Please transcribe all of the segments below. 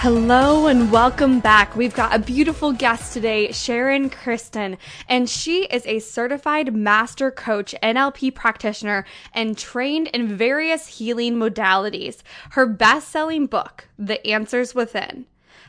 Hello and welcome back. We've got a beautiful guest today, Sharon Kristen, and she is a certified master coach, NLP practitioner, and trained in various healing modalities. Her best selling book, The Answers Within,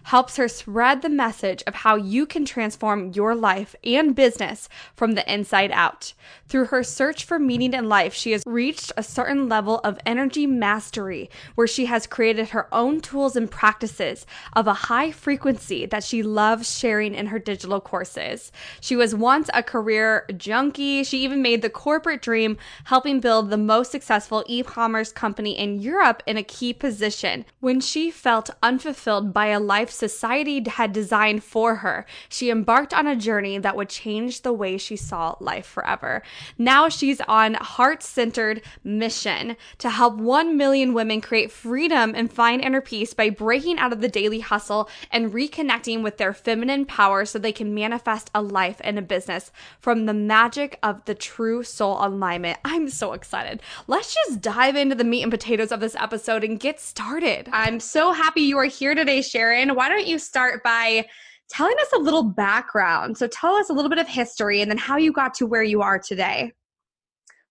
helps her spread the message of how you can transform your life and business from the inside out. Through her search for meaning in life, she has reached a certain level of energy mastery where she has created her own tools and practices of a high frequency that she loves sharing in her digital courses. She was once a career junkie. She even made the corporate dream, helping build the most successful e commerce company in Europe in a key position. When she felt unfulfilled by a life society had designed for her, she embarked on a journey that would change the way she saw life forever. Now she's on heart-centered mission to help 1 million women create freedom and find inner peace by breaking out of the daily hustle and reconnecting with their feminine power so they can manifest a life and a business from the magic of the true soul alignment. I'm so excited. Let's just dive into the meat and potatoes of this episode and get started. I'm so happy you are here today, Sharon. Why don't you start by telling us a little background? So tell us a little bit of history and then how you got to where you are today.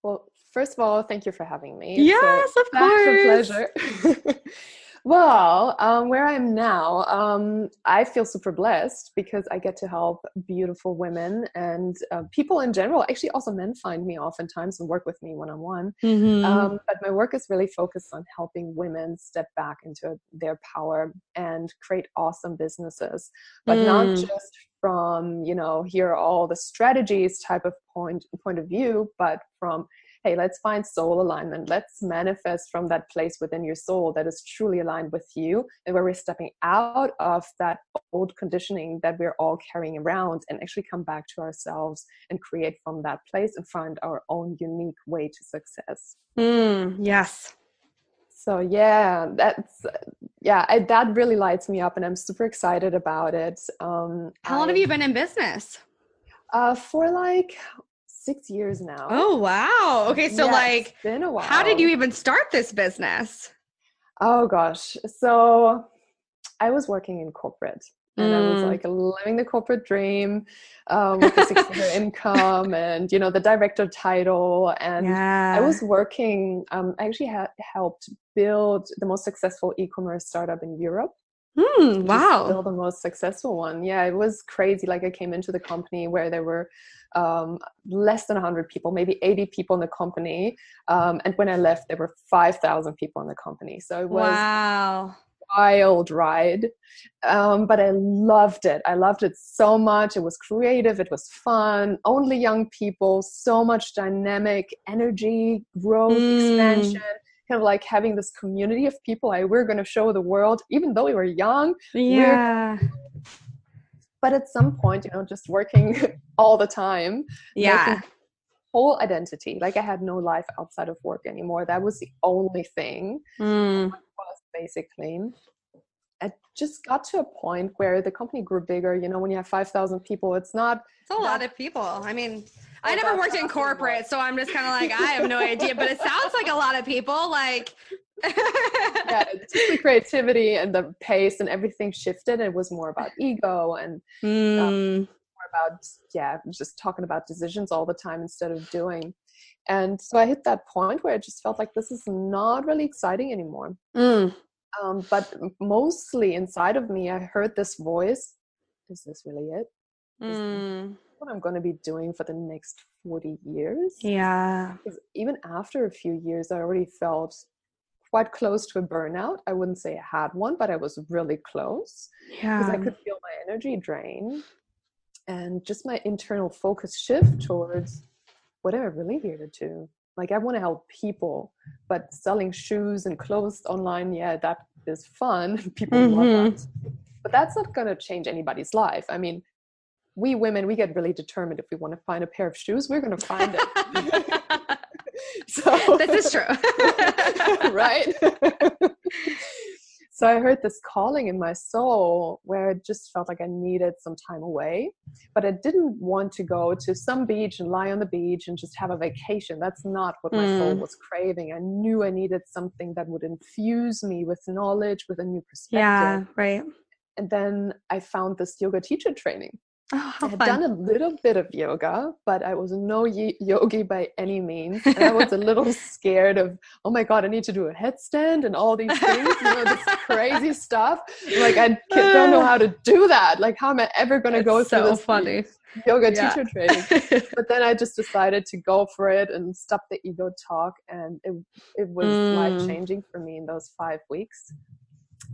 Well, first of all, thank you for having me. Yes, a, of course. a pleasure. well, um, where I'm now, um, I feel super blessed because I get to help beautiful women and uh, people in general. Actually, also men find me oftentimes and work with me one on one. But my work is really focused on helping women step back into their power and create awesome businesses, but not Mm. just from you know here are all the strategies type of point point of view, but from hey, let's find soul alignment. Let's manifest from that place within your soul that is truly aligned with you and where we're stepping out of that old conditioning that we're all carrying around and actually come back to ourselves and create from that place and find our own unique way to success. Mm, yes. So yeah, that's yeah, I, that really lights me up, and I'm super excited about it. Um, How long have you been in business? Uh, for like six years now. Oh, wow. Okay, so like been a while. how did you even start this business? Oh gosh. So I was working in corporate and I was Mm. like living the corporate dream um, with the six figure income and, you know, the director title. And yeah. I was working, um, I actually had helped build the most successful e commerce startup in Europe. Is wow. Still the most successful one. Yeah, it was crazy. Like I came into the company where there were um, less than 100 people, maybe 80 people in the company. Um, and when I left, there were 5,000 people in the company. So it was Wow. wild ride um, but i loved it i loved it so much it was creative it was fun only young people so much dynamic energy growth Mm. expansion kind of like having this community of people I we're going to show the world even though we were young Yeah. but at some point you know just working all the time Yeah. whole identity like i had no life outside of work anymore that was the only thing Mm. was basically it just got to a point where the company grew bigger you know when you have 5000 people it's not It's a lot of people. I mean, I never worked in corporate, so I'm just kind of like, I have no idea, but it sounds like a lot of people. Like, yeah just the creativity and the pace and everything shifted it was more about ego and Mm. more about yeah just talking about decisions all the time instead of doing and so i hit that point where i just felt like this is not really exciting anymore Mm. um, but mostly inside of me i heard this voice is this really it Mm. What I'm going to be doing for the next 40 years. Yeah. Because even after a few years, I already felt quite close to a burnout. I wouldn't say I had one, but I was really close Yeah. because I could feel my energy drain and just my internal focus shift towards what am I really here to do? Like, I want to help people, but selling shoes and clothes online, yeah, that is fun. People Mhm. love that. But that's not going to change anybody's life. I mean, we women, we get really determined if we want to find a pair of shoes, we're going to find it. so this is true. right? so I heard this calling in my soul where it just felt like I needed some time away, but I didn't want to go to some beach and lie on the beach and just have a vacation. That's not what my soul Mm. was craving. I knew I needed something that would infuse me with knowledge, with a new perspective. yeah. Right. And then I found this yoga teacher training. Oh, I had fun. done a little bit of yoga, but I was no y- yogi by any means. And I was a little scared of, oh my God, I need to do a headstand and all these things, you know, this crazy stuff. Like, I don't know how to do that. Like, how am I ever going to go It's through this funny. yoga Yeah. teacher training? But then I just decided to go for it and stop the ego talk. And it, it was Mm. life changing for me in those five weeks.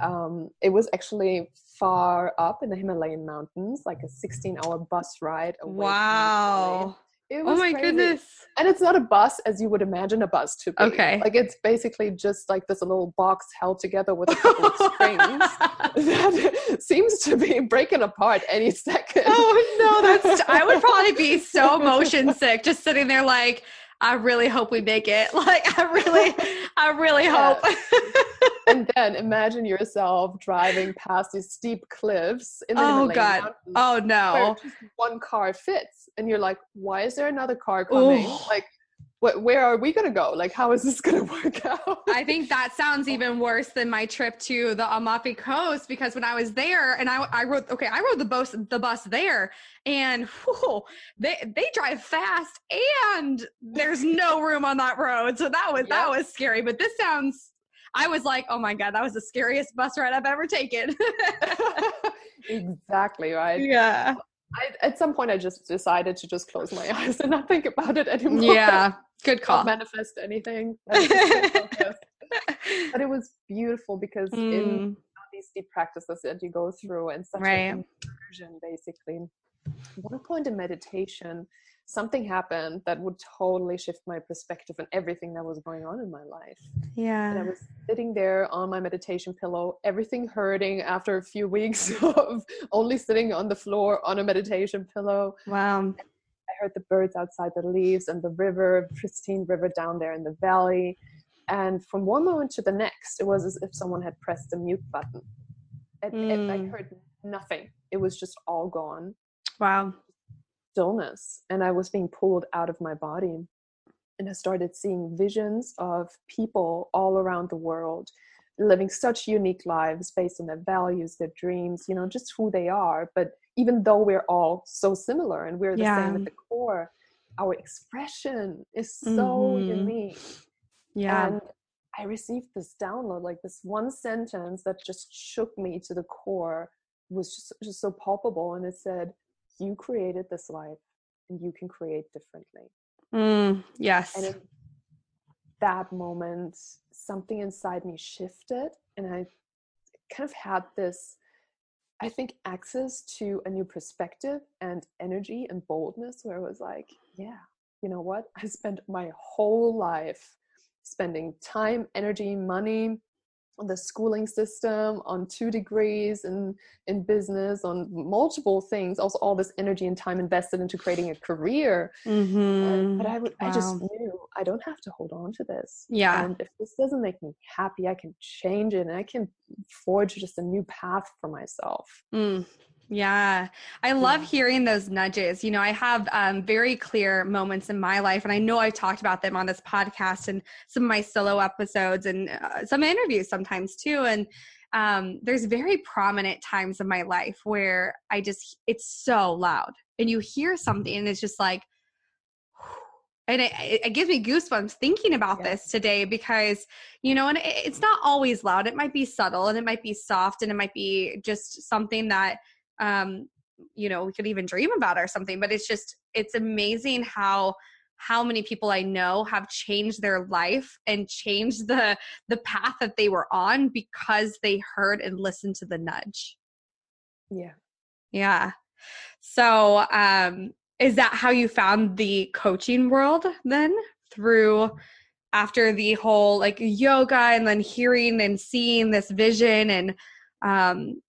Um, it was actually far up in the Himalayan mountains, like a 16 hour bus ride away. from my family. wow. Oh my crazy. goodness. And it's not a bus as you would imagine a bus to be. Okay. Like it's basically just like this little box held together with a couple of strings that seems to be breaking apart any second. oh no, that's I would probably be so motion sick just sitting there like I really hope we make it. Like I really I really Yeah. hope. and then imagine yourself driving past these steep cliffs in the Oh, God. mountains oh no. just one car fits and you're like why is there another car coming Ooh. like wh- where are we going to go? Like how is this going to work out? I think that sounds even worse than my trip to the Amalfi Coast because when I was there and I, I rode okay I rode the bus the bus there and whew, they they drive fast and there's no room on that road. So that was that was scary but this sounds I was like oh my god that was the scariest bus ride I've ever taken. Exactly right? Yeah I, at some point i just decided to just close my eyes and not think about it anymore. Yeah good not call. manifest anything. Let's just stay focused. but it was beautiful because in Mm, these deep practices that you go through and such Right. an immersion basically one point in meditation something happened that would totally shift my perspective on everything that was going on in my life Yeah. and I was sitting there on my meditation pillow, everything hurting after a few weeks of only sitting on the floor on a meditation pillow. wow I heard the birds outside the leaves and the river, pristine river down there in the valley. And from one moment to the next, it was as if someone had pressed the mute button. And, and I Mm. heard nothing. It was just all gone wow stillness and I was being pulled out of my body. And I started seeing visions of people all around the world living such unique lives based on their values, their dreams, you know, just who they are. But even though we're all so similar and we're the same at the core, our expression is so Mhm. unique. yeah And I received this download, like this one sentence that just shook me to the core was just, just so palpable. And it said, You created this life and you can create differently. Mm, yes And in that moment, something inside me shifted. And I kind of had this, I think, access to a new perspective and energy and boldness where I was like, Yeah, you know what? I spent my whole life spending time, energy, money on the schooling system, on two degrees in, in business, on multiple things, also all this energy and time invested into creating a career. Mhm. But I, would, I just knew I don't have to hold on to this. Yeah. And if this doesn't make me happy, I can change it and I can forge just a new path for myself. Mm, yeah. I love hearing those nudges. You know, I have um, very clear moments in my life, and I know I've talked about them on this podcast and some of my solo episodes and uh, some interviews sometimes too. And um, there's very prominent times in my life where I just, it's so loud, and you hear something, and it's just like, and it, it it gives me goosebumps thinking about Yeah. this today because you know and it, it's not always loud it might be subtle and it might be soft and it might be just something that um you know we could even dream about or something but it's just it's amazing how how many people i know have changed their life and changed the the path that they were on because they heard and listened to the nudge. Yeah. Yeah. So um is that how you found the coaching world then? Through after the whole like yoga and then hearing and seeing this vision and um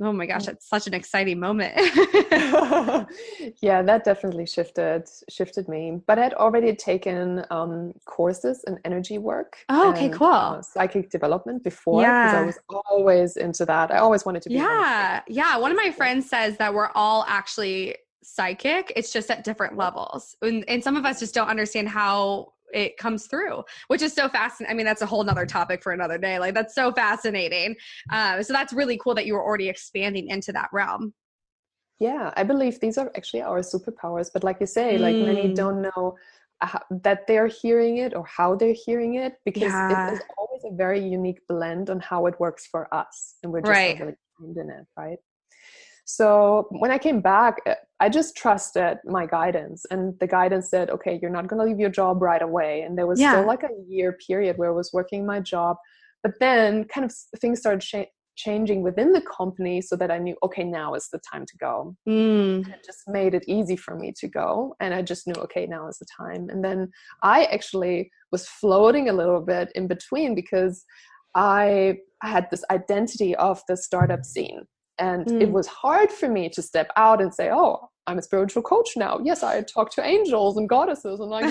oh my gosh it's such an exciting moment. Yeah that definitely shifted shifted me but i had already taken um, courses in energy work oh okay and, cool. uh, psychic development before because Yeah. i was always into that. I always wanted to be yeah yeah one of my friends says that we're all actually psychic it's just at different levels and, and some of us just don't understand how it comes through which is so fascinating i mean that's a whole nother topic for another day like that's so fascinating uh, so that's really cool that you were already expanding into that realm Yeah, I believe these are actually our superpowers. But like you say, like many Mm. don't know how, that they're hearing it or how they're hearing it because Yeah. it is always a very unique blend on how it works for us, and we're just Right. really in it, right? So when I came back, uh, I just trusted my guidance, and the guidance said, "Okay, you're not going to leave your job right away." And there was Yeah. still like a year period where I was working my job, but then kind of things started cha- changing within the company, so that I knew, okay, now is the time to go mm. it just made it easy for me to go and i just knew okay now is the time and then i actually was floating a little bit in between because i had this identity of the startup scene and it Mm. was hard for me to step out and say oh i'm a spiritual coach now yes i talk to angels and goddesses and like,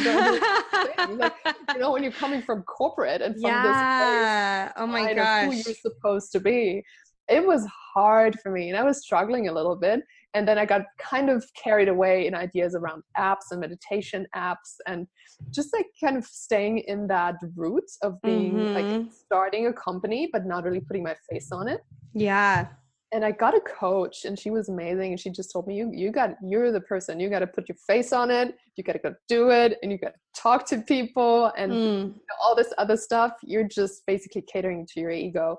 like you know when you're coming from corporate and from this place yeah oh my of who you're supposed to be. It was hard for me and I was struggling a little bit. And then I got kind of carried away in ideas around apps and meditation apps and just like kind of staying in that route of being like Mhm. starting a company, but not really putting my face on it. yeah And I got a coach and she was amazing. And she just told me, you, you got, you're the person, you got to put your face on it. You got to go do it and you got to talk to people and Mm. all this other stuff, you're just basically catering to your ego.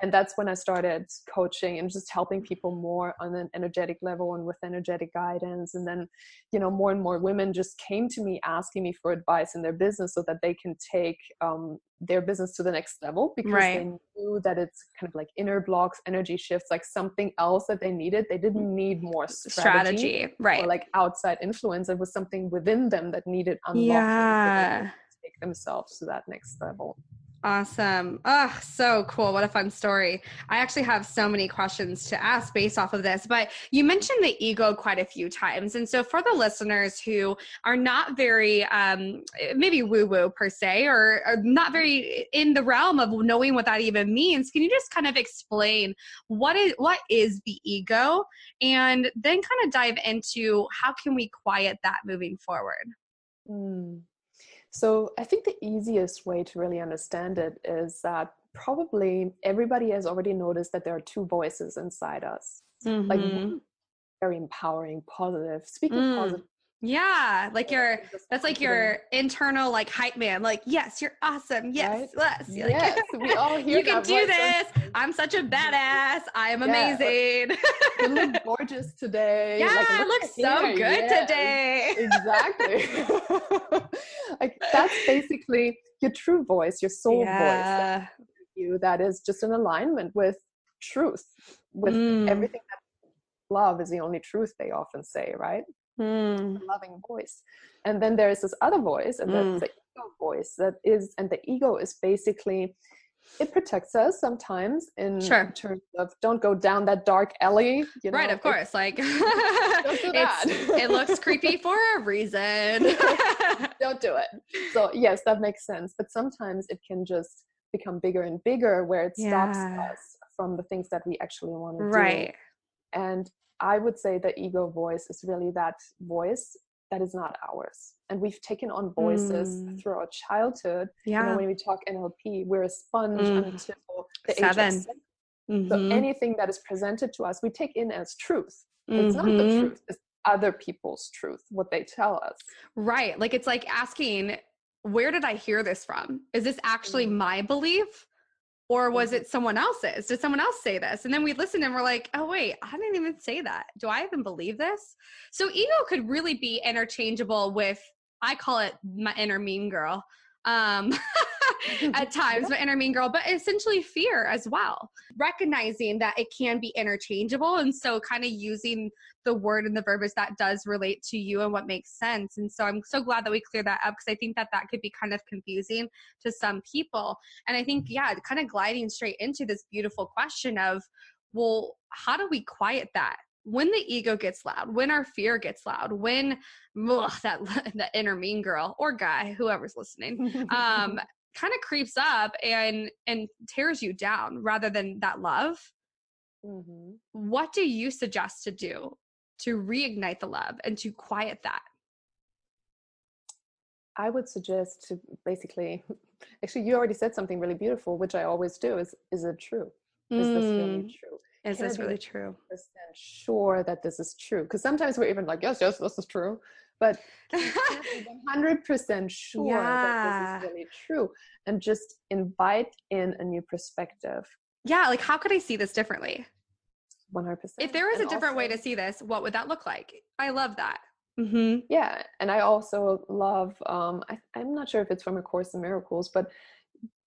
And that's when I started coaching and just helping people more on an energetic level and with energetic guidance. And then, you know, more and more women just came to me asking me for advice in their business so that they can take um, their business to the next level because Right. they knew that it's kind of like inner blocks, energy shifts, like something else that they needed. They didn't need more strategy, strategy right or like outside influence. It was something within them that needed unlocking. yeah take themselves to that next level. Awesome. Oh, so cool. What a fun story. I actually have so many questions to ask based off of this, but you mentioned the ego quite a few times. And so for the listeners who are not very, um, maybe woo woo per se, or, or not very in the realm of knowing what that even means, can you just kind of explain what is, what is the ego and then kind of dive into how can we quiet that moving forward? Mm. So I think the easiest way to really understand it is that probably everybody has already noticed that there are two voices inside us. Like Mhm. one very empowering, positive, speaking Mm. positive. Yeah, like your that's like your internal like hype man. Like, yes, you're awesome. Yes, yes. You're like, Yes, we all hear you can do voice, this. I'm such a badass. I am Yeah, amazing. You look gorgeous today. yeah, like, I look so good Yes. today. exactly. like that's basically your true voice, your soul voice that yeah. you that is just in alignment with truth, with Mm. everything that love is the only truth they often say, right? Mm. Loving voice. And then there is this other voice, and that's Mm. the ego voice that is and the ego is basically it protects us sometimes in Sure. terms of don't go down that dark alley. You know, right, of course. Like do that. it looks creepy for a reason. don't do it. So yes, that makes sense. But sometimes it can just become bigger and bigger where it stops Yeah. us from the things that we actually want to do. right. And I would say the ego voice is really that voice that is not ours. And we've taken on voices Mm. through our childhood. You know, Yeah. when we talk NLP, we're a sponge Mm. until the age Seven. of seven. So Mhm. anything that is presented to us, we take in as truth. It's not the Mhm. truth, it's other people's truth, what they tell us. Right. Like it's like asking, where did I hear this from? Is this actually Mm. my belief? Or was it someone else's? Did someone else say this? And then we listened and we're like oh wait i didn't even say that. Do i even believe this? So ego could really be interchangeable with i call it my inner mean girl. Um at times, but inner mean girl, but essentially fear as well. Recognizing that it can be interchangeable. And so kind of using the word and the verb as that does relate to you and what makes sense. And so I'm so glad that we cleared that up because I think that that could be kind of confusing to some people. And I think, yeah, kind of gliding straight into this beautiful question of, well, how do we quiet that? when the ego gets loud, when our fear gets loud, when ugh, that that inner mean girl or guy, whoever's listening, um, kind of creeps up and and tears you down rather than that love. Mm-hmm. What do you suggest to do to reignite the love and to quiet that? I would suggest to basically, actually, you already said something really beautiful, which I always do. Is is it true? Is mm. this really mm. true? Is Can this really true? Sure that this is true. Because sometimes we're even like, yes, yes, this is true. But 100% sure yeah. that this is really true. And just invite in a new perspective. Yeah. Like, how could I see this differently? 100%. If there was and a different also, way to see this, what would that look like? I love that. Mm-hmm. Yeah. And I also love, um, I, I'm not sure if it's from A Course in Miracles, but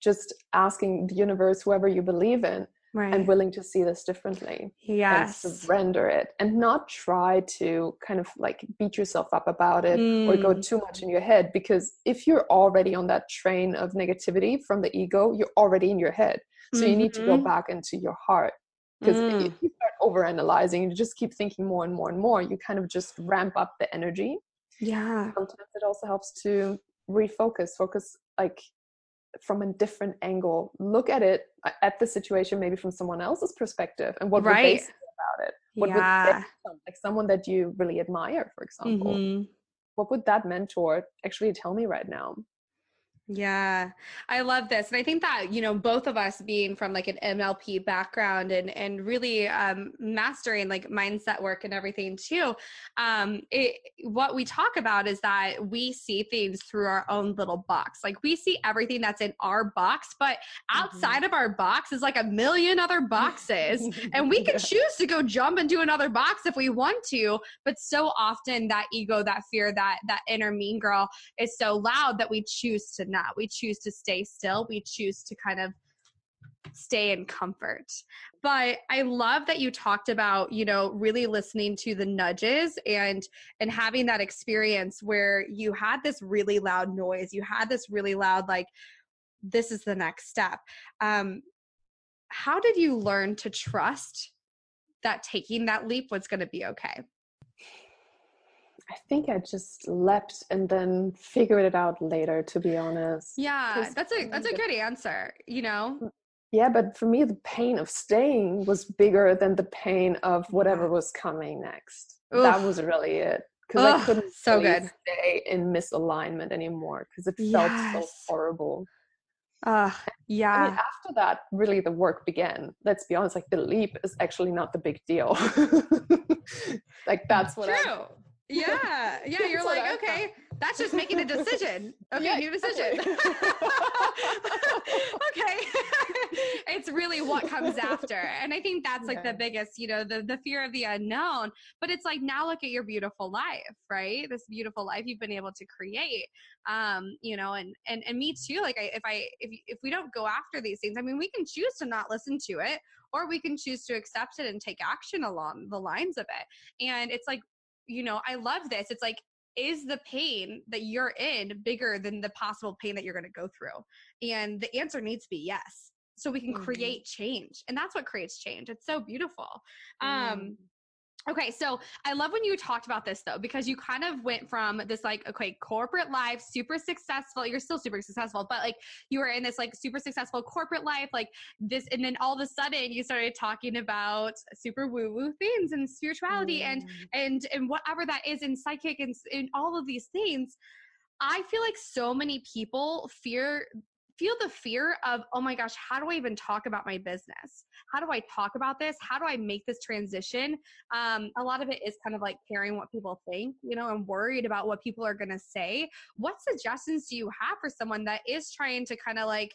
just asking the universe, whoever you believe in, right. and willing to see this differently yes and surrender it and not try to kind of like beat yourself up about it mm. or go mm. too much in your head because if you're already on that train of negativity from the ego you're already in your head so mm-hmm. you need to go mm-hmm. back into your heart because mm. if you start over analyzing you just keep thinking more and more and more you kind of just ramp up the energy yeah sometimes it also helps to refocus focus like from a different angle look at it uh, at the situation maybe from someone else's perspective and what right. would they say about it what yeah. would like someone that you really admire for example mm-hmm. what would that mentor actually tell me right now yeah, I love this. And I think that, you know, both of us being from like an NLP background and and really um mastering like mindset work and everything too. Um it what we talk about is that we see things through our own little box. Like we see everything that's in our box, but mm-hmm. outside mm-hmm. of our box is like a million other boxes. and we can choose to go jump into another box if we want to, but so often that ego, that fear, that that inner mean girl is so loud that we choose to not. We choose to stay still. We choose to kind of stay in comfort. But I love that you talked about, you know, really listening to the nudges and and having that experience where you had this really loud noise. You had this really loud like this is the next step. Um how did you learn to trust that taking that leap was going to be okay? I think I just leapt and then figured it out later, to be honest. Yeah, that's a that's a good answer. You know. Mm, yeah, but for me, the pain of staying was bigger than the pain of whatever was coming next. Oof. That was really it because I couldn't so really good. stay in misalignment anymore because it felt yes. so horrible. Uh, yeah. I mean, after that, really the work began. Let's be honest, like the leap is actually not the big deal. like that's what True. I yeah, yeah. You're like, okay, that's just making a decision. Okay, yeah, new decision. okay. it's really what comes after. And I think that's like yeah. the biggest, you know, the the fear of the unknown. But it's like now look at your beautiful life, right? This beautiful life you've been able to create. Um, you know, and and and me too. Like I if I if if we don't go after these things, I mean we can choose to not listen to it or we can choose to accept it and take action along the lines of it. And it's like you know, I love this. It's like, is the pain that you're in bigger than the possible pain that you're going to go through? And the answer needs to be yes. So we can mm-hmm. create change. And that's what creates change. It's so beautiful. Um, mm. Okay, so I love when you talked about this though, because you kind of went from this like, okay, corporate life, super successful. You're still super successful, but like you were in this like super successful corporate life, like this, and then all of a sudden you started talking about super woo woo things and spirituality mm. and and and whatever that is in psychic and in all of these things. I feel like so many people fear feel the fear of, oh my gosh, how do I even talk about my business? How do I talk about this? How do I make this transition? Um, a lot of it is kind of like caring what people think, you know, and worried about what people are going to say. What suggestions do you have for someone that is trying to kind of like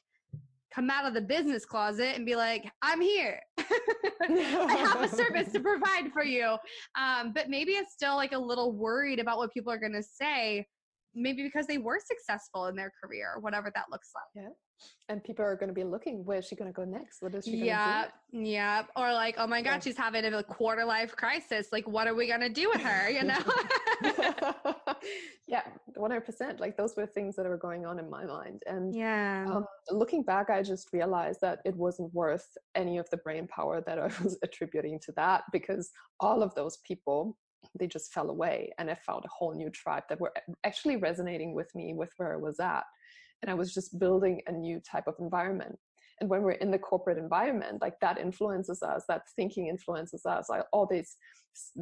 come out of the business closet and be like, I'm here. I have a service to provide for you. Um, but maybe it's still like a little worried about what people are going to say, maybe because they were successful in their career, whatever that looks like. Yeah. And people are going to be looking, where's she going to go next? What is she going to yeah, do? Yeah. Or like, oh my God, yeah. she's having a quarter life crisis. Like, what are we going to do with her? You know? yeah, 100%. Like, those were things that were going on in my mind. And yeah, um, looking back, I just realized that it wasn't worth any of the brain power that I was attributing to that because all of those people they just fell away and i found a whole new tribe that were actually resonating with me with where i was at and i was just building a new type of environment and when we're in the corporate environment like that influences us that thinking influences us like all these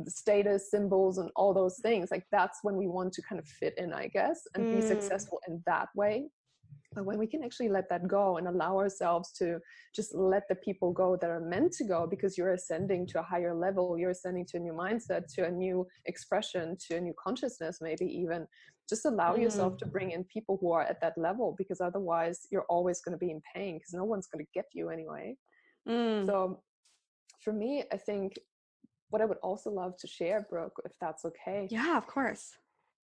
status symbols and all those things like that's when we want to kind of fit in i guess and mm. be successful in that way when we can actually let that go and allow ourselves to just let the people go that are meant to go because you're ascending to a higher level, you're ascending to a new mindset, to a new expression, to a new consciousness, maybe even just allow mm. yourself to bring in people who are at that level because otherwise you're always going to be in pain because no one's going to get you anyway. Mm. So for me, I think what I would also love to share, Brooke, if that's okay. Yeah, of course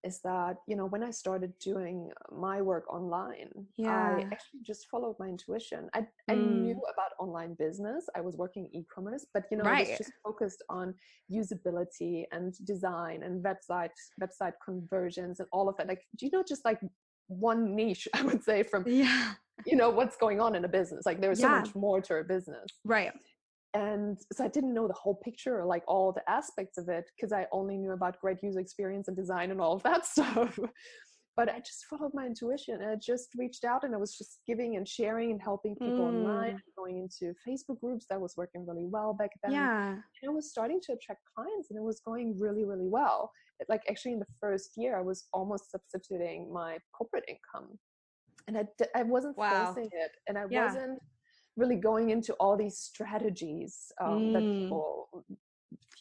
is that you know when i started doing my work online yeah. i actually just followed my intuition i, I knew mm. about online business i was working e-commerce but you know right. i was just focused on usability and design and website website conversions and all of that like do you know just like one niche i would say from yeah you know what's going on in a business like there's yeah. so much more to a business right and so i didn't know the whole picture or like all the aspects of it because i only knew about great user experience and design and all of that stuff but i just followed my intuition and i just reached out and i was just giving and sharing and helping people mm. online going into facebook groups that was working really well back then yeah and i was starting to attract clients and it was going really really well like actually in the first year i was almost substituting my corporate income and i, I wasn't wow. forcing it and i yeah. wasn't really going into all these strategies um, mm. that people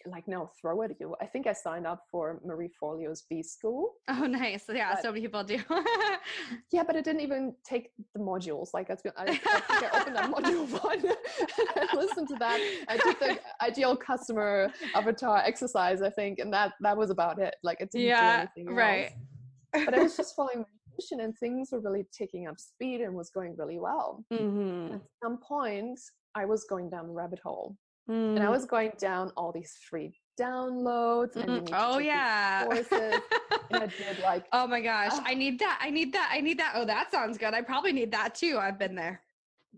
like now throw at you. I think I signed up for Marie Forleo's B School. Oh, nice! Yeah, but, so many people do. yeah, but it didn't even take the modules. Like I, I, I think I opened up module one and listened to that. I did the ideal customer avatar exercise, I think, and that that was about it. Like it didn't yeah, do anything right. Else. But I was just following and things were really taking up speed and was going really well. Mm-hmm. At some point, I was going down the rabbit hole. Mm. And I mm. was going down all these free downloads and mm-hmm. oh yeah courses and I did like oh my gosh uh, I need that I need that I need that oh that sounds good I probably need that too I've been there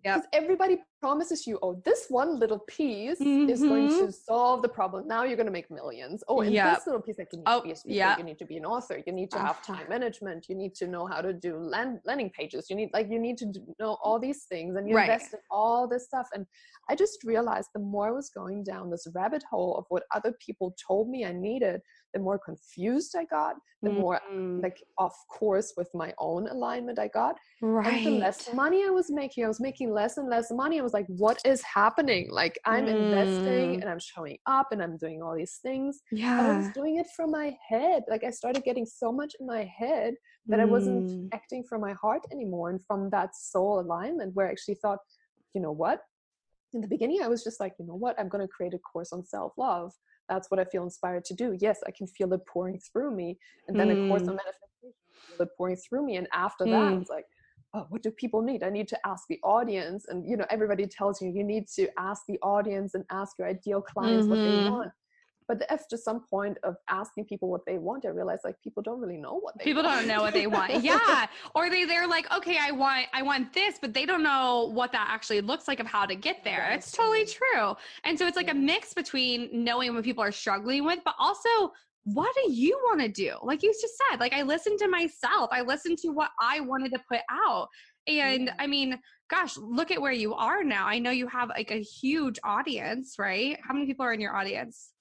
yeah Because everybody promises you, oh, this one little piece mm-hmm. is going to mm-hmm. solve the problem. Now you're going to make millions. Oh, and yep. this little piece, like you need oh, to be a speaker, yep. you need to be an author, you need to have time management, you need to know how to do land, landing pages, you need like you need to know all these things, and you right. invest in all this stuff. And I just realized the more I was going down this rabbit hole of what other people told me I needed, the more confused I got, the mm-hmm. more like off course with my own alignment I got, right. and the less money I was making. I was making less and less money. I was like, what is happening? Like I'm mm. investing and I'm showing up and I'm doing all these things. Yeah. I was doing it from my head. Like I started getting so much in my head that mm. I wasn't mm. acting from my heart anymore and from that soul alignment where I actually thought, you know what? In the beginning, I was just like, you know what? I'm going to create a course on self love. That's what I feel inspired to do. Yes, I can feel it pouring through me. And then mm. a course on mm. manifestation, it pouring through me. And after that, mm. it's like, oh, what do people need? I need to ask the audience. And, you know, everybody tells you you need to ask the audience and ask your ideal clients mm-hmm. what they mm-hmm. want. But after some point of asking people what they want, I realized like people don't really know what they people want. don't know what they want. yeah. Or they they're like, okay, I want I want this, but they don't know what that actually looks like of how to get there. Yes. It's totally true. And so it's like yeah. a mix between knowing what people are struggling with, but also what do you want to do? Like you just said, like I listened to myself. I listened to what I wanted to put out. And. I mean, gosh, look at where you are now. I know you have like a huge audience, right? How many people are in your audience?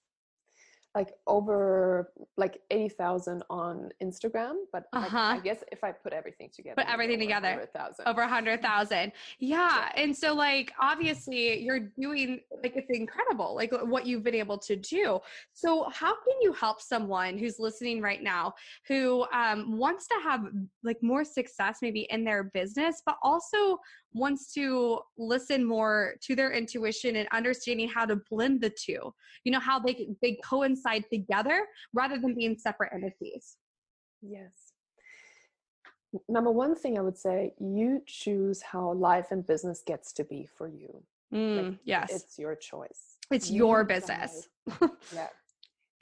Like over like 80,000 on Instagram, but uh-huh. like, I guess if I put everything together, put everything together, 100,000. over 100,000. Yeah. yeah. And so like, obviously you're doing like, it's incredible, like what you've been able to do. So how can you help someone who's listening right now who um, wants to have like more success maybe in their business, but also wants to listen more to their intuition and understanding how to blend the two you know how they they coincide together rather than being separate entities. Yes. Number one thing i would say you choose how life and business gets to be for you. Mm, like, yes. it's your choice. It's you your business. Yeah.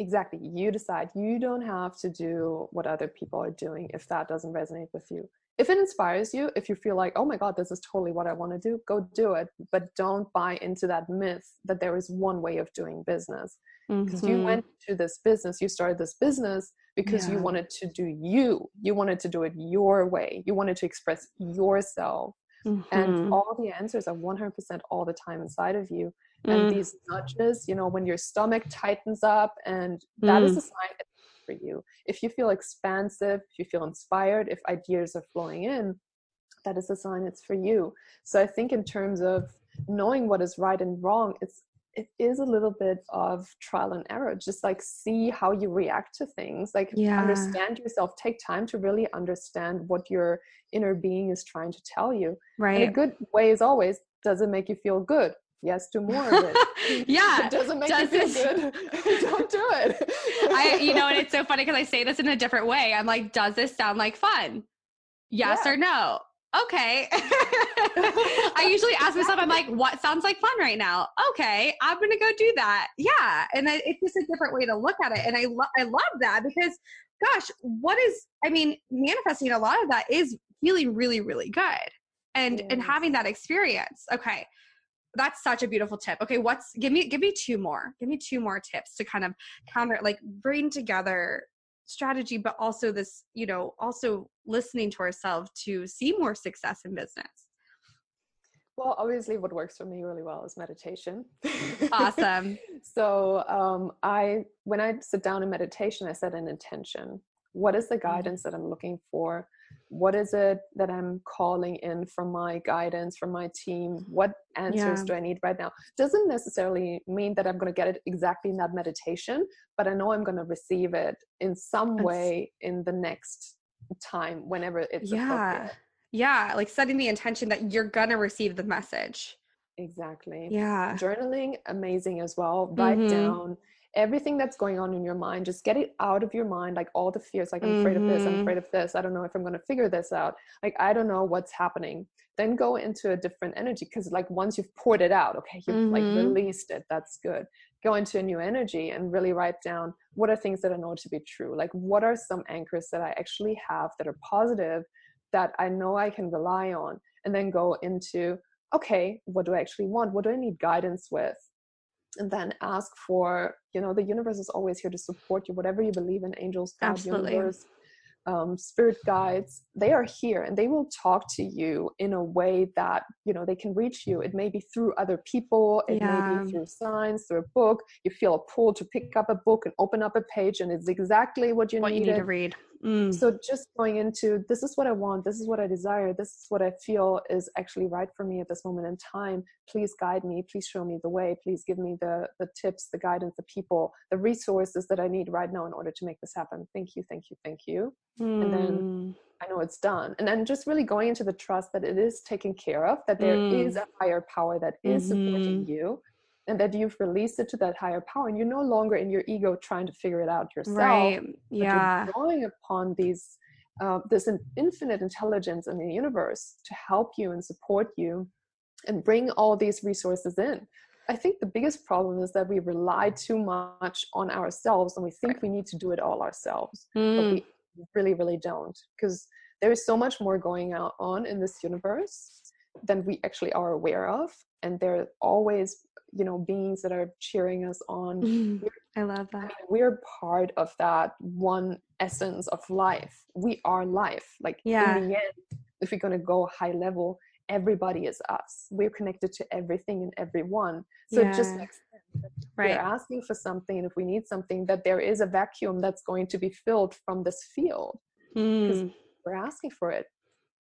Exactly. You decide. You don't have to do what other people are doing if that doesn't resonate with you. If it inspires you if you feel like oh my god this is totally what i want to do go do it but don't buy into that myth that there is one way of doing business because mm-hmm. you went to this business you started this business because yeah. you wanted to do you you wanted to do it your way you wanted to express yourself mm-hmm. and all the answers are 100% all the time inside of you and mm. these nudges you know when your stomach tightens up and that mm. is a sign for you if you feel expansive if you feel inspired if ideas are flowing in that is a sign it's for you so i think in terms of knowing what is right and wrong it's it is a little bit of trial and error just like see how you react to things like yeah. understand yourself take time to really understand what your inner being is trying to tell you. Right and a good way is always does it make you feel good? Yes do more of it. Yeah. It doesn't make Does you feel good? Don't do it. I you know and it's so funny because i say this in a different way. I'm like does this sound like fun? Yes yeah. or no? Okay i usually ask myself i'm like what sounds like fun right now okay i'm gonna go do that yeah and I, it's just a different way to look at it and i, lo- I love that because gosh what is i mean manifesting a lot of that is feeling really really good and yes. and having that experience okay that's such a beautiful tip. Okay, what's give me give me two more. Give me two more tips to kind of counter like bring together strategy but also this, you know, also listening to ourselves to see more success in business. Well, obviously, what works for me really well is meditation. Awesome. so, um, I when I sit down in meditation, I set an intention. What is the mm. guidance that I'm looking for? what is it that i'm calling in from my guidance from my team what answers yeah. do i need right now doesn't necessarily mean that i'm going to get it exactly in that meditation but i know i'm going to receive it in some way in the next time whenever it's yeah yeah like setting the intention that you're to receive the message exactly yeah journaling amazing as well write mm-hmm. down everything that's going on in your mind just get it out of your mind like all the fears like i'm afraid mm-hmm. of this i'm mm-hmm. afraid of this i don't know if i'm going to figure this out like i don't know what's happening then go into a different energy because like once you've poured it out okay you've mm-hmm. like released it that's good go into a new energy and really write down what are things that i know to be true like what are some anchors that i actually have that are positive that i know i can rely on and then go into okay what do i actually want? What do i need guidance with? And then ask for you know the universe is always here to support you whatever you believe in angels god Absolutely. universe um, spirit guides they are here and they will talk to you in a way that you know they can reach you. It may be through other people it yeah. may be through signs through a book. You feel a pull to pick up a book and open up a page and it's exactly what you, what you need to read Mm. So just going into this is what I want, this is what I desire, this is what I feel is actually right for me at this moment in time. Please guide me, please show me the way, please give me the the tips, the guidance, the people, the resources that I need right now in order to make this happen. Thank you, thank you, thank you. Mm. And then mm. I know it's done. And then just really going into the trust that it is taken care of, that there mm. is a higher power that is mm-hmm. supporting you and that you've released it to that higher power and you're no longer in your ego trying to figure it out yourself right yeah you're drawing upon these uh, this infinite intelligence in the universe to help you and support you and bring all these resources in i think the biggest problem is that we rely too much on ourselves and we think right. we need to do it all ourselves mm. but we really really don't because there is so much more going on in this universe than we actually are aware of and there are always you know beings that are cheering us on. Mm, i love that. I mean, we're part of that one essence of life. We are life. Like yeah. in the end if we're going to go high level everybody is us. We're connected to everything and everyone. So yeah. it just makes sense right. we're asking for something and if we need something that there is a vacuum that's going to be filled from this field. Because mm. we're asking for it.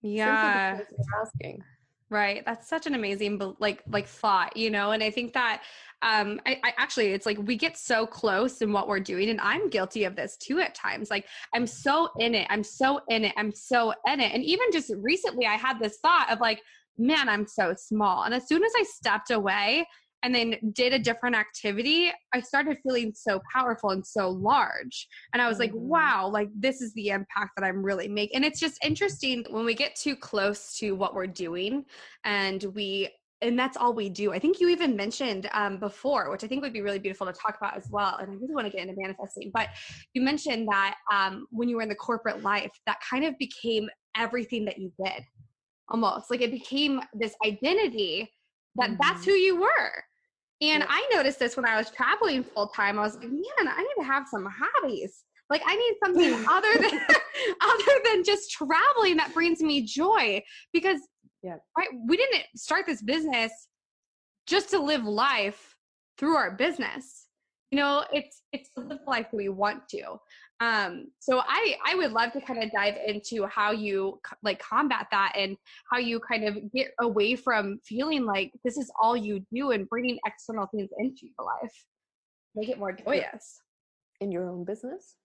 Yeah. asking right that's such an amazing like like thought you know and i think that um I, I, actually it's like we get so close in what we're doing and i'm guilty of this too at times like i'm so in it i'm so in it i'm so in it and even just recently i had this thought of like man, I'm so small. And as soon as I stepped away and then did a different activity, I started feeling so powerful and so large. And I was like, Mhm. wow, like this is the impact that I'm really making. And it's just interesting when we get too close to what we're doing and we and that's all we do. I think you even mentioned um, before, which I think would be really beautiful to talk about as well. And I really want to get into manifesting, but you mentioned that um, when you were in the corporate life, that kind of became everything that you did almost like it became this identity that that's mm-hmm. who you were. And. I noticed this when I was traveling full time. I was like, man, I need to have some hobbies. Like I need something other than other than just traveling that brings me joy. Because Yeah. right, we didn't start this business just to live life through our business. You know, it's it's to live the life we want to. Um, so I I would love to kind of dive into how you like combat that and how you kind of get away from feeling like this is all you do and bringing external things into your life, make it more joyous. in your own business.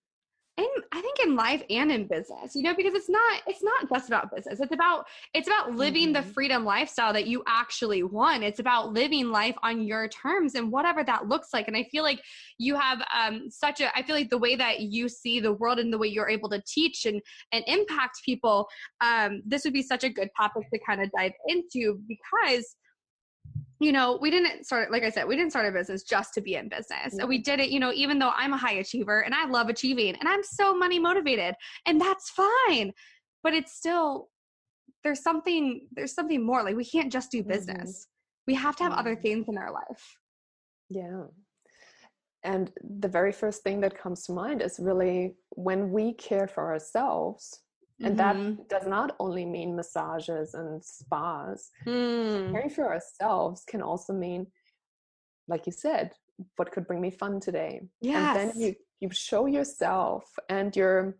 And I think in life and in business, you know, because it's not it's not just about business. It's about it's about living the Mhm. freedom lifestyle that you actually want. It's about living life on your terms and whatever that looks like. And I feel like you have um such a I feel like the way that you see the world and the way you're able to teach and and impact people, um, this would be such a good topic to kind of dive into because you know, we didn't start, like I said, we didn't start a business just to be in business. And we did it, you know, even though I'm a high achiever and I love achieving and I'm so money motivated and that's fine. But it's still, there's something, there's something more. Like we can't just do Mhm. business. We have to have other things in our life. Yeah. And the very first thing that comes to mind is really when we care for ourselves. And Mhm. that does not only mean massages and spas. Mm. Caring for ourselves can also mean, like you said, what could bring me fun today? And then you, you show yourself and your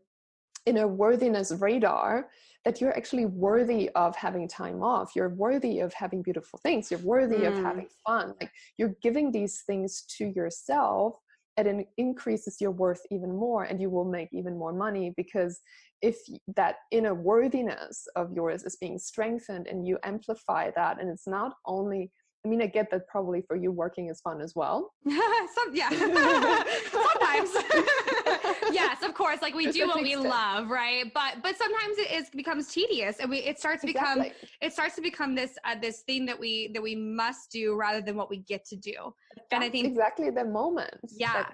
inner worthiness radar that you're actually worthy of having time off. You're worthy of having beautiful things. You're worthy of Mm. having fun. Like you're giving these things to yourself and it increases your worth even more and you will make even more money because if that inner worthiness of yours is being strengthened and you amplify that and it's not only I mean, I get that probably for you working is fun as well. Some, yeah. sometimes. yes, of course. Like we do what we extent. love, right? But but sometimes it is becomes tedious, and we it starts to become Exactly. it starts to become this uh, this thing that we that we must do rather than what we get to do. And I think exactly the moment. Yeah. Like,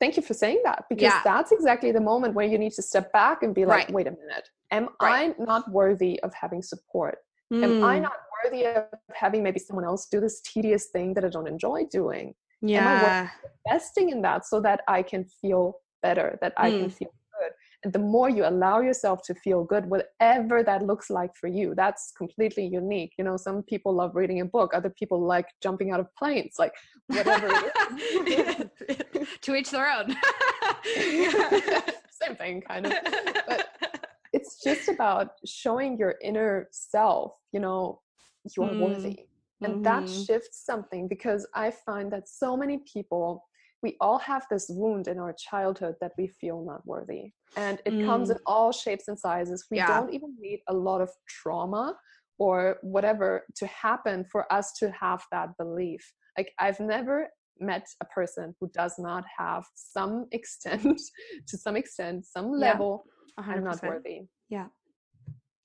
thank you for saying that because Yeah. that's exactly the moment where you need to step back and be like, Right. wait a minute, am Right. I not worthy of having support? Am I Mm, not worthy of having maybe someone else do this tedious thing that I don't enjoy doing? yeah. Am I investing in that so that I can feel better, that I can Mm. feel. And the more you allow yourself to feel good, whatever that looks like for you, that's completely unique. You know, some people love reading a book, other people like jumping out of planes, like whatever to each their own. Same thing, kind of. But it's just about showing your inner self, you know, you're Mm. worthy. And that Mhm. shifts something because I find that so many people, we all have this wound in our childhood that we feel not worthy. And it comes Mm. in all shapes and sizes. We Yeah. don't even need a lot of trauma or whatever to happen for us to have that belief. Like, I've never met a person who does not have some extent, to some extent, some Yeah. level, I'm not 100%. worthy Yeah.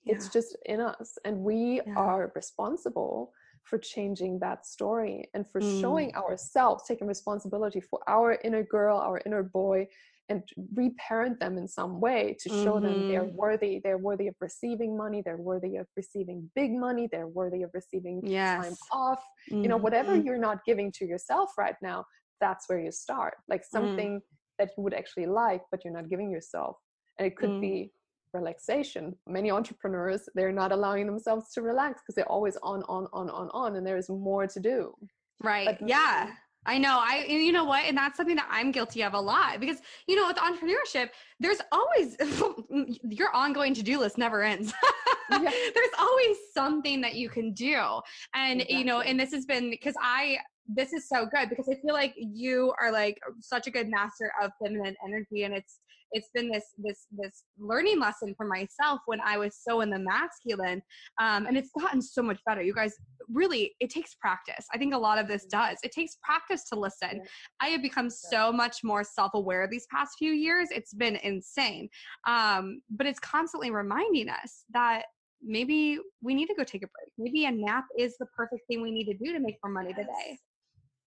it's just in us and we Yeah. are responsible for changing that story and for Mm. showing ourselves taking responsibility for our inner girl our inner boy and reparent them in some way to show them they're Mhm. worthy they're worthy of receiving money they're worthy of receiving big money they're worthy of receiving time Yes. off you know whatever Mhm. you're not giving to yourself right now that's where you start Mm. like something that you would actually like but you're not giving yourself and it could Mm. be relaxation many entrepreneurs they're not allowing themselves to relax because they're always on on on on on and there's more to do Right. But yeah. I know. I you know what? And that's something that I'm guilty of a lot because you know, with entrepreneurship, there's always your ongoing to-do list never ends. Yeah. There's always something that you can do. And you know, and this has been because I this is so good because I feel like you are like such a good master of feminine energy and it's it's been this this this learning lesson for myself when I was so in the masculine, um, and it's gotten so much better. You guys, really, it takes practice. I think a lot of this mm-hmm. does. It takes practice to listen. Yeah. I have become so much more self aware these past few years. It's been insane, um, but it's constantly reminding us that maybe we need to go take a break. Maybe a nap is the perfect thing we need to do to make more money yes. today.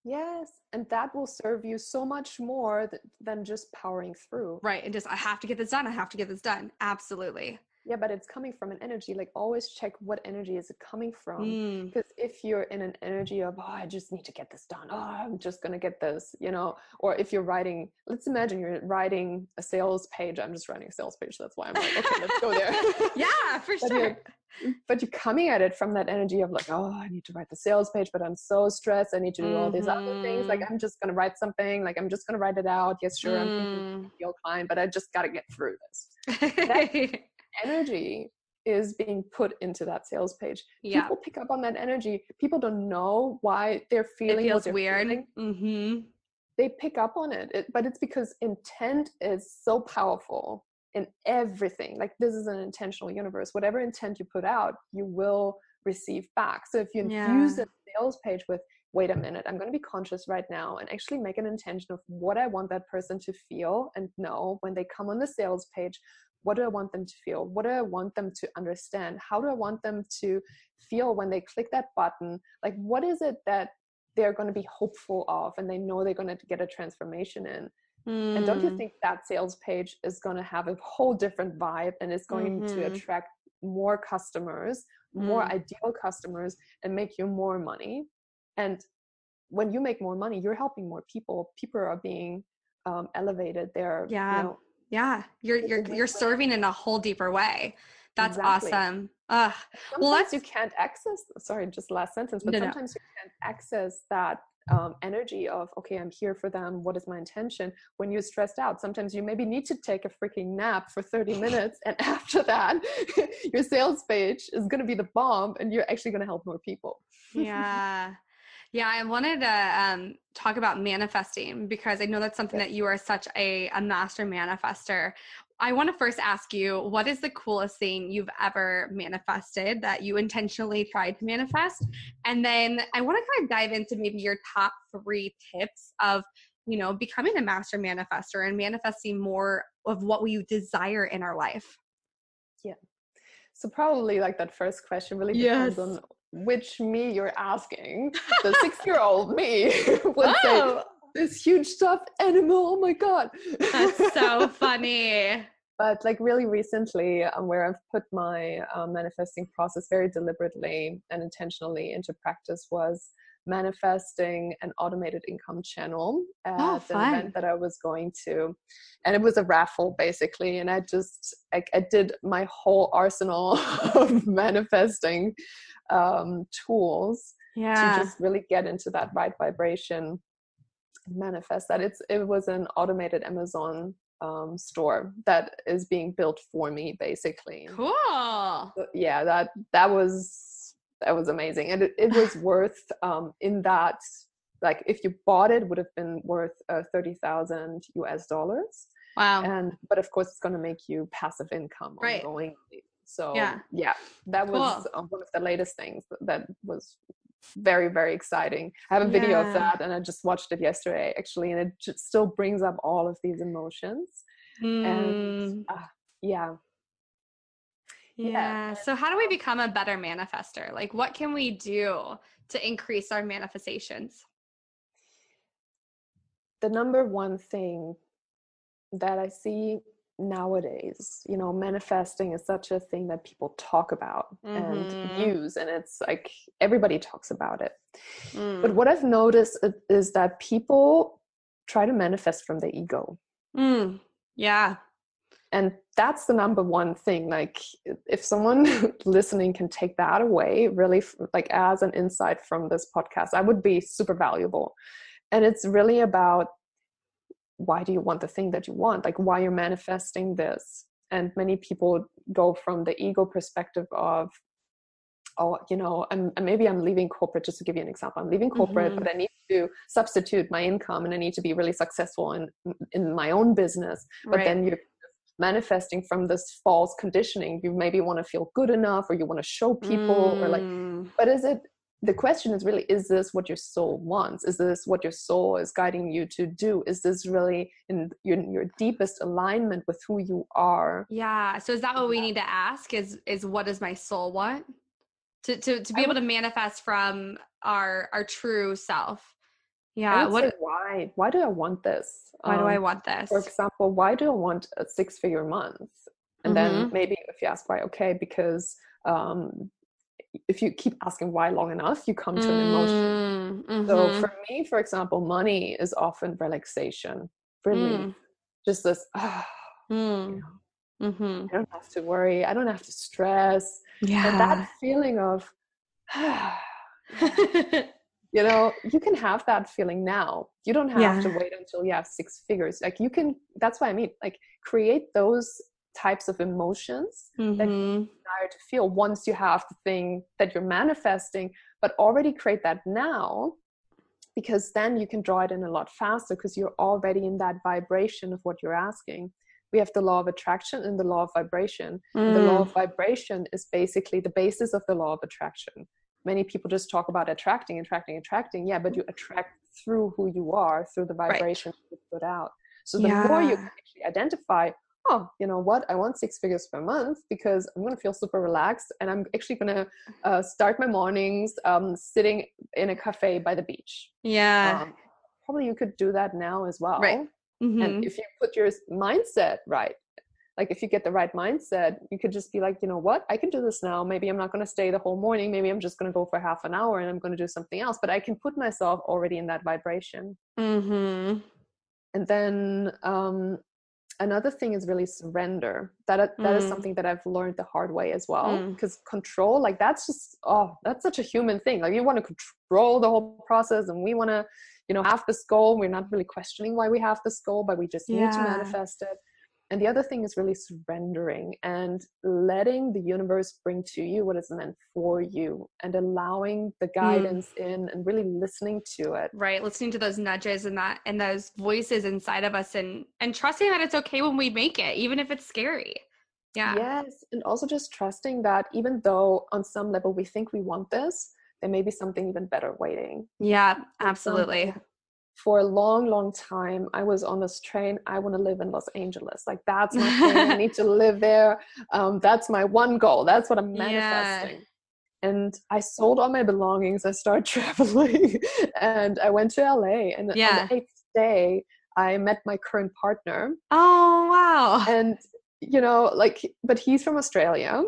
Yes, and that will serve you so much more th- than just powering through. Right, and just I have to get this done. I have to get this done. Absolutely. Yeah, but it's coming from an energy. Like always check what energy is it coming from. Because mm. if you're in an energy of, oh, I just need to get this done. Oh, I'm just gonna get this, you know. Or if you're writing, let's imagine you're writing a sales page. I'm just writing a sales page. That's why I'm like, okay, let's go there. yeah, for but sure. You're, but you're coming at it from that energy of like, oh, I need to write the sales page, but I'm so stressed. I need to do mm-hmm. all these other things. Like mm-hmm. I'm just gonna write something. Like I'm just gonna write it out. Yes, sure, mm. I'm thinking your client, but I just gotta get through this. That energy is being put into that sales page. Yeah. People pick up on that energy. People don't know why they're feeling it feels weird. Mm-hmm. They pick up on it. it, but it's because intent is so powerful in everything. Like this is an intentional universe. Whatever intent you put out, you will receive back. So if you infuse yeah. a sales page with, wait a minute, I'm going to be conscious right now and actually make an intention of what I want that person to feel and know when they come on the sales page, what do I want them to feel? What do I want them to understand? How do I want them to feel when they click that button? Like, what is it that they're going to be hopeful of and they know they're going to get a transformation in? Mm. And don't you hmm. think that sales page is going to have a whole different vibe and it's going mm-hmm. to attract more customers, more mm. ideal customers, and make you more money? And when you make more money, you're helping more people. People are being um, elevated. They're yeah. You know, yeah you're you're you're serving in a whole deeper way that's exactly. awesome Ugh. well that's you can't access sorry just last sentence but no, sometimes no. you can't access that um, energy of okay i'm here for them what is my intention when you're stressed out sometimes you maybe need to take a freaking nap for 30 minutes and after that your sales page is going to be the bomb and you're actually going to help more people yeah yeah, I wanted to um, talk about manifesting because I know that's something that you are such a, a master manifester. I want to first ask you what is the coolest thing you've ever manifested that you intentionally tried to manifest? And then I want to kind of dive into maybe your top three tips of you know becoming a master manifester and manifesting more of what we desire in our life yeah so probably like that first question really depends yes. on which me you're asking. The six year old me would say, this huge stuffed animal. Oh my God. That's so funny. but like really recently, um, where I've put my um, manifesting process very deliberately and intentionally into practice was manifesting an automated income channel at oh, an event that I was going to. And it was a raffle basically. And I just, I, I did my whole arsenal of manifesting um, tools yeah. to just really get into that right vibration manifest that. It's it was an automated amazon um, store that is being built for me basically. Cool. So, yeah that that was that was amazing. And it, it was worth um, in that like if you bought it would have been worth uh, 30,000 US dollars. Wow. And but of course it's going to make you passive income right. ongoingly so yeah, yeah that was uh, one of the latest things that was very very exciting. I have a video yeah. of that and i just watched it yesterday actually and it just still brings up all of these emotions. Mm. and uh, yeah. yeah. Yeah so how do we become a better manifester? Like what can we do to increase our manifestations? The number one thing that i see nowadays you know manifesting is such a thing that people talk about mm-hmm. and use and it's like everybody talks about it mm. but what i've noticed is that people try to manifest from the ego mm. yeah and that's the number one thing like if someone listening can take that away really like as an insight from this podcast i would be super valuable and it's really about why do you want the thing that you want like why you're manifesting this and many people go from the ego perspective of oh you know I'm, maybe i'm leaving corporate just to give you an example i'm leaving corporate mm-hmm. but i need to substitute my income and i need to be really successful in in my own business but right. then you're manifesting from this false conditioning you maybe want to feel good enough or you want to show people mm. or like mm. but is it the question is really is this what your soul wants? Is this what your soul is guiding you to do? Is this really in your, your deepest alignment with who you are? Yeah so is that what we need to ask is is what does my soul want? To to, to be able to manifest from our our true self. Yeah what why why do i want this? Why um, do i um, want this? for example why do i want a six figure month? And mm-hmm. then maybe if you ask why okay because um, if you keep asking why long enough you come to an emotion mm-hmm. so for me for example money is often relaxation relief mm. just this oh, mm. you know, mm-hmm. i don't have to worry i don't have to stress yeah and that feeling of you know you can have that feeling now you don't have yeah. to wait until you have six figures like you can that's what i mean like create those types of emotions mm-hmm. that you mm-hmm. desire to feel once you have the thing that you're manifesting but already create that now because then you can draw it in a lot faster because you're already in that vibration of what you're asking we have the law of attraction and the law of vibration mm. the law of mm. vibration is basically the basis of the law of attraction many people just talk about attracting attracting attracting yeah but you attract through who you are through the vibration right. you put out so the yeah. more you actually identify oh, you know what? I want six figures per month because I'm going to feel super relaxed and I'm actually going to uh, start my mornings um, sitting in a cafe by the beach. Yeah. Um, probably you could do that now as well. Right. Mm-hmm. And if you put your mindset right, like if you get the right mindset, you could just be like, you know what? I can do this now. Maybe I'm not going to stay the whole morning. Maybe I'm just going to go for half an hour and I'm going to do something else. But I can put myself already in that vibration. Mm-hmm. And then um, another thing is really surrender that that mm. is something that i've learned the hard way as well because mm. control like that's just oh that's such a human thing like you want to control the whole process and we want to you know have this goal we're not really questioning why we have this goal but we just yeah. need to manifest it and the other thing is really surrendering and letting the universe bring to you what is meant for you and allowing the mm. guidance mm. in and really listening to it. Right listening to those nudges and that and those voices inside of us and and trusting that it's okay when we make it even if it's scary. Yeah. Yes and also just trusting that even though on some level we think we want this there may be something even better waiting. Yeah absolutely for a long, long time, I was on this train. I want to live in Los Angeles. Like that's my thing. I need to live there. Um, that's my one goal. That's what I'm manifesting. Yeah. And I sold all my belongings. I started traveling, and I went to LA. And yeah. on the eighth day, I met my current partner. Oh wow! And you know, like, but he's from Australia.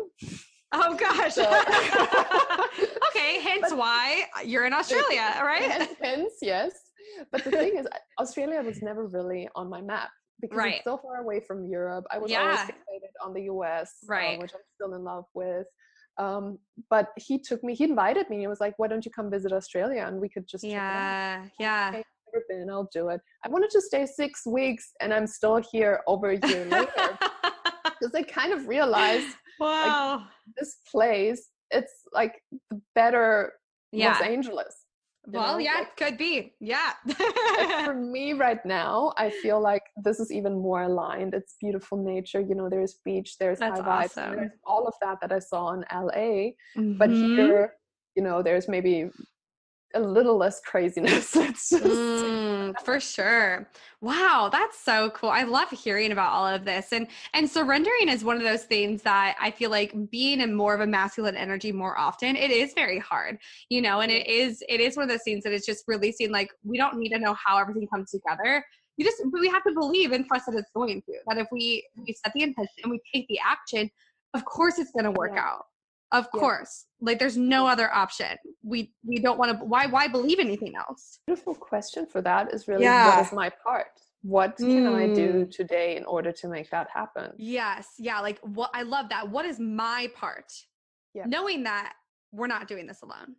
Oh gosh. So, okay, hence but, why you're in Australia, right? Hence, yes but the thing is, Australia was never really on my map because right. it's so far away from Europe. I was yeah. always fixated on the US, um, right. Um, which I'm still in love with. Um, but he took me, he invited me. He was like, "Why don't you come visit Australia and we could just yeah, yeah." Okay, never been. I'll do it. I wanted to stay six weeks, and I'm still here over a year later because I kind of realized, wow, like, this place, it's like the better yeah. Los Angeles well, yeah, like, could be. Yeah. for me right now, I feel like this is even more aligned. It's beautiful nature. You know, there's beach, there's That's high vibes, awesome. there's all of that that I saw in LA. Mm-hmm. But here, you know, there's maybe a little less craziness. It's just mm, for sure. Wow, that's so cool. I love hearing about all of this. And and surrendering is one of those things that I feel like being in more of a masculine energy more often, it is very hard. You know, and it is it is one of those things that it's just releasing like we don't need to know how everything comes together. You just we have to believe and trust that it's going to. That if we we set the intention and we take the action, of course it's gonna work yeah. out of yeah. course. Like there's no other option. We we don't want to why why believe anything else? Beautiful question for that is really yeah. what is my part? What can mm. I do mm. today in order to make that happen? Yes. Yeah, like what I love that. What is my part? Yeah. Knowing that we're not doing this alone.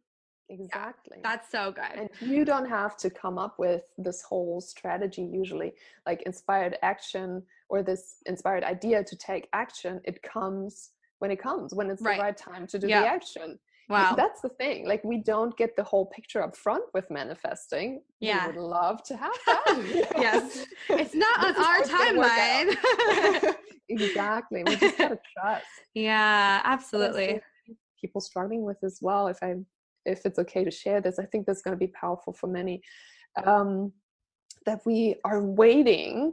Exactly. Yeah, that's so good. And you don't have to come up with this whole strategy usually. Like inspired action or this inspired idea to take action, it comes when it comes when it's right. the right time to do yeah. the action Wow. That's the thing. Like we don't get the whole picture up front with manifesting. Yeah. We would love to have that. yes. It's not on This is how our it's gonna work out. timeline. exactly. We just gotta trust. yeah, But I see absolutely. People struggling with as well. If I, if it's okay to share this, I think this is going to be powerful for many. Um, that we are waiting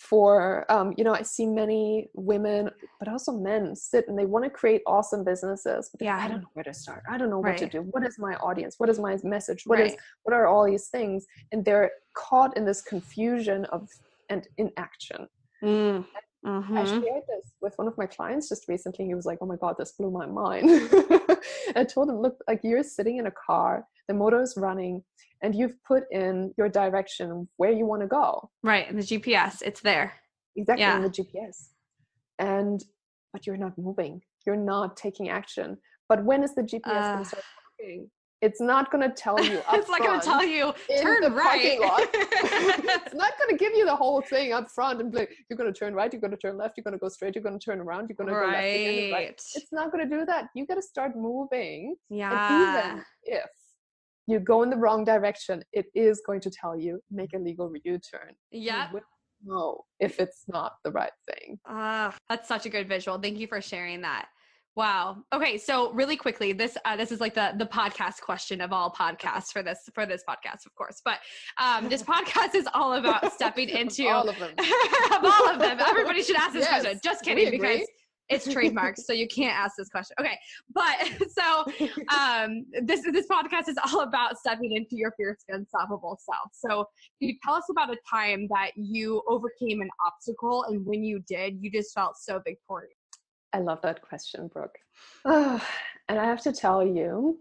for. Um, you know, I see many women, but also men, sit and they want to create awesome businesses. But Yeah. I don't know where to start. I don't know what to do. What is my audience? What is my message? What is Right. what are all these things? And they're caught in this confusion of and inaction. Mm. I Mhm. shared this with one of my clients just recently. He was like, "Oh my god, this blew my mind." I told him, "Look, like you're sitting in a car, the motor is running, and you've put in your direction where you want to go, Right. And the GPS, it's there. exactly Yeah. in the GPS, and but you're not moving. You're not taking action. But when is the GPS going Uh. to start working? It's not going to tell you. Up front. It's not going to tell you, turn right. it's not going to give you the whole thing up front and be like, you're going to turn right, you're going to turn left, you're going to go straight, you're going to turn around, you're going to go left again. right. right. It's not going to do that. You got to start moving. Yeah. And even if you go in the wrong direction, it is going to tell you make a legal U-turn. yeah. Know if it's not the right thing. Ah, that's such a good visual. Thank you for sharing that. Wow. Okay, so really quickly, this uh, this is like the the podcast question of all podcasts for this for this podcast, of course. But um, this podcast is all about stepping into all of them. of all of them. Everybody should ask this Yes, question. Just kidding, because. It's trademarked, so you can't ask this question. Okay, but so um, this this podcast is all about stepping into your fierce, unstoppable self. So, can you tell us about a time that you overcame an obstacle, and when you did, you just felt so victorious? I love that question, Brooke. Ah, and I have to tell you,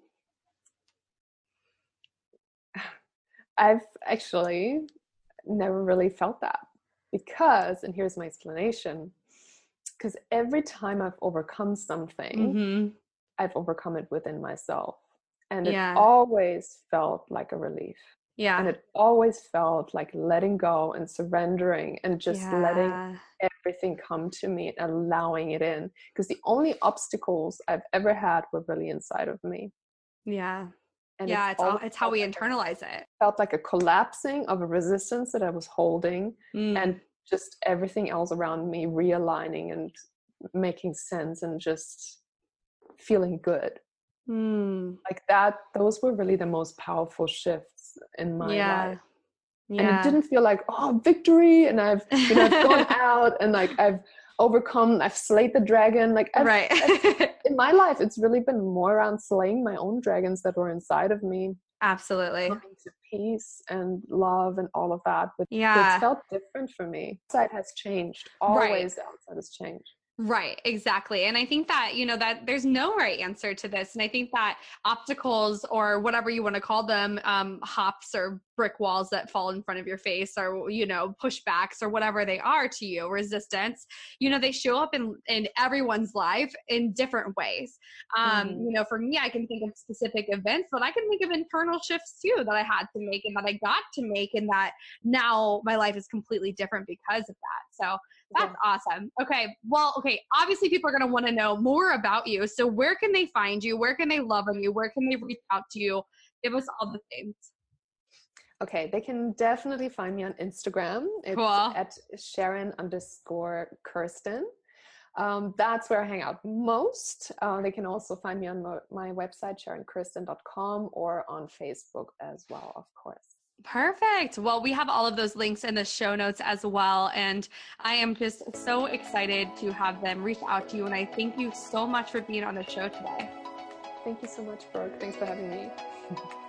I've actually never really felt that because, and here's my explanation because every time I've overcome something, Mm-hmm. I've overcome it within myself. And it always felt like a relief. Yeah. And it always felt like letting go and surrendering and just letting everything come to me and allowing it in because the only obstacles i've ever had were really inside of me Yeah. and yeah. It's all, it's how we like internalize it. felt like a collapsing of a resistance that i was holding Mm. and just everything else around me realigning and making sense and just feeling good Mm. like that those were really the most powerful shifts in my yeah. life Yeah. and it didn't feel like oh victory and i've you know i've gone out and like i've overcome i've slayed the dragon like I've, right. in my life it's really been more around slaying my own dragons that were inside of me Absolutely. to peace and love and all of that but Yeah. it's felt different for me outside has changed Right. always the outside has changed Right, exactly. And I think that, you know, that there's no right answer to this. And I think that obstacles or whatever you want to call them, um, hops or brick walls that fall in front of your face or, you know, pushbacks or whatever they are to you, resistance, you know, they show up in, in everyone's life in different ways. Um, Mhm. You know, for me, I can think of specific events, but I can think of internal shifts too that I had to make and that I got to make and that now my life is completely different because of that. So, that's awesome. Okay. Well, okay. Obviously, people are going to want to know more about you. So, where can they find you? Where can they love on you? Where can they reach out to you? Give us all the things. Okay they can definitely find me on instagram it's Cool. at sharon underscore kirsten um, that's where I hang out most. Uh, they can also find me on my, my website, sharonkirsten.com, or on Facebook as well, of course. Perfect. Well, we have all of those links in the show notes as well. And I am just so excited to have them reach out to you. And I thank you so much for being on the show today. Thank you so much, Brooke. Thanks for having me.